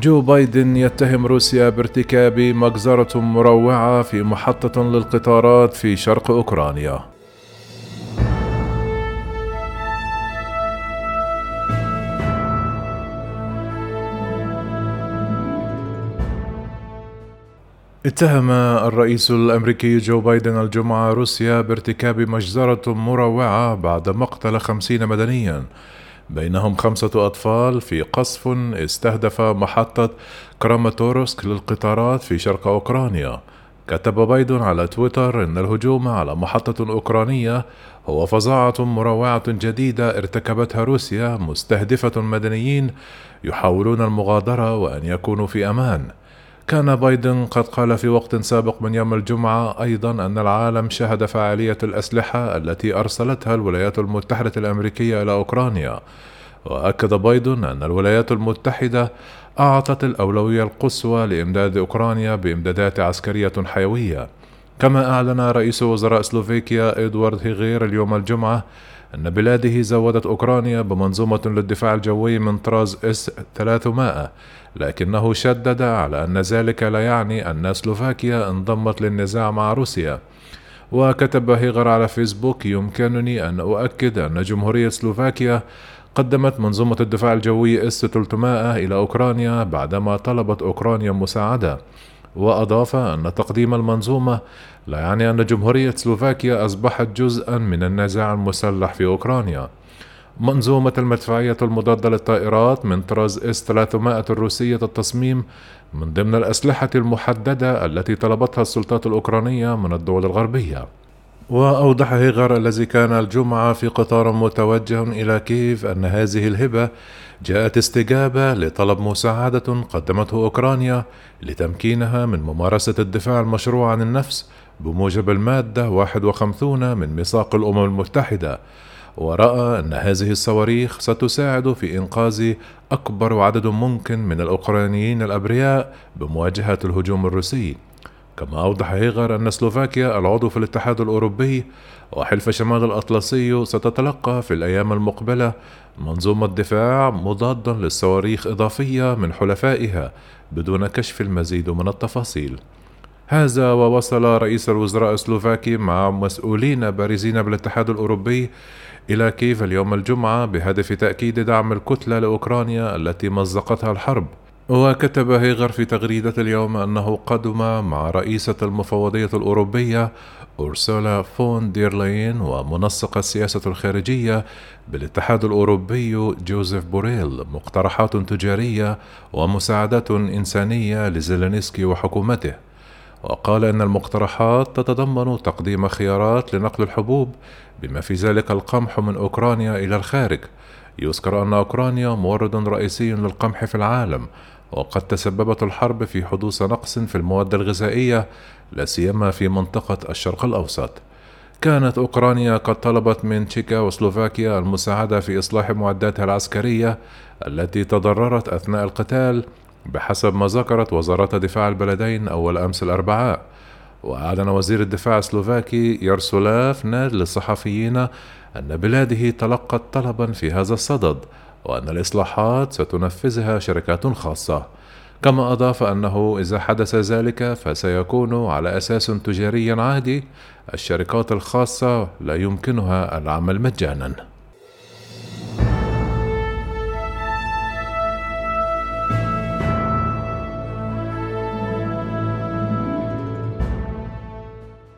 جو بايدن يتهم روسيا بارتكاب مجزرة مروعة في محطة للقطارات في شرق أوكرانيا. اتهم الرئيس الأمريكي جو بايدن الجمعة روسيا بارتكاب مجزرة مروعة بعد مقتل خمسين مدنيا بينهم خمسة أطفال في قصف استهدف محطة كراماتورسك للقطارات في شرق أوكرانيا. كتب بايدن على تويتر أن الهجوم على محطة أوكرانية هو فظاعة مروعة جديدة ارتكبتها روسيا مستهدفة مدنيين يحاولون المغادرة وأن يكونوا في أمان. كان بايدن قد قال في وقت سابق من يوم الجمعة أيضا أن العالم شهد فعالية الأسلحة التي أرسلتها الولايات المتحدة الأمريكية إلى أوكرانيا. وأكد بايدن أن الولايات المتحدة أعطت الأولوية القصوى لإمداد أوكرانيا بإمدادات عسكرية حيوية. كما أعلن رئيس وزراء سلوفيكيا إدوارد هيغير اليوم الجمعة أن بلاده زودت أوكرانيا بمنظومة للدفاع الجوي من طراز إس 300 لكنه شدد على أن ذلك لا يعني أن سلوفاكيا انضمت للنزاع مع روسيا. وكتب هيغر على فيسبوك يمكنني أن أؤكد أن جمهورية سلوفاكيا قدمت منظومة الدفاع الجوي إس 300 إلى أوكرانيا بعدما طلبت أوكرانيا مساعدة. وأضاف أن تقديم المنظومة لا يعني أن جمهورية سلوفاكيا أصبحت جزءا من النزاع المسلح في أوكرانيا. منظومة المدفعية المضادة للطائرات من طراز إس 300 الروسية التصميم من ضمن الأسلحة المحددة التي طلبتها السلطات الأوكرانية من الدول الغربية. وأوضح هيغر الذي كان الجمعة في قطار متوجه إلى كييف أن هذه الهبة جاءت استجابة لطلب مساعدة قدمته أوكرانيا لتمكينها من ممارسة الدفاع المشروع عن النفس بموجب المادة 51 من ميثاق الأمم المتحدة ورأى أن هذه الصواريخ ستساعد في إنقاذ أكبر عدد ممكن من الأوكرانيين الأبرياء بمواجهة الهجوم الروسي. كما أوضح هيغر أن سلوفاكيا العضو في الاتحاد الأوروبي وحلف شمال الأطلسي ستتلقى في الأيام المقبلة منظومة دفاع مضادا للصواريخ إضافية من حلفائها بدون كشف المزيد من التفاصيل. هذا ووصل رئيس الوزراء السلوفاكي مع مسؤولين بارزين بالاتحاد الأوروبي إلى كييف اليوم الجمعة بهدف تأكيد دعم الكتلة لأوكرانيا التي مزقتها الحرب. وكتب هيغر في تغريدة اليوم أنه قدم مع رئيسة المفوضية الأوروبية أورسولا فون دير لاين ومنسق السياسة الخارجية بالاتحاد الأوروبي جوزيف بوريل مقترحات تجارية ومساعدات إنسانية لزيلينسكي وحكومته. وقال إن المقترحات تتضمن تقديم خيارات لنقل الحبوب بما في ذلك القمح من أوكرانيا إلى الخارج. يذكر أن أوكرانيا مورد رئيسي للقمح في العالم وقد تسببت الحرب في حدوث نقص في المواد الغذائية لا سيما في منطقة الشرق الأوسط. كانت أوكرانيا قد طلبت من تشيكا وسلوفاكيا المساعدة في إصلاح معداتها العسكرية التي تضررت أثناء القتال بحسب ما ذكرت وزارة دفاع البلدين أول أمس الأربعاء وأعلن وزير الدفاع السلوفاكي يرسولاف ناد للصحفيين أن بلاده تلقت طلبا في هذا الصدد وأن الإصلاحات ستنفذها شركات خاصة. كما أضاف أنه إذا حدث ذلك فسيكون على أساس تجاري عادي الشركات الخاصة لا يمكنها العمل مجانا.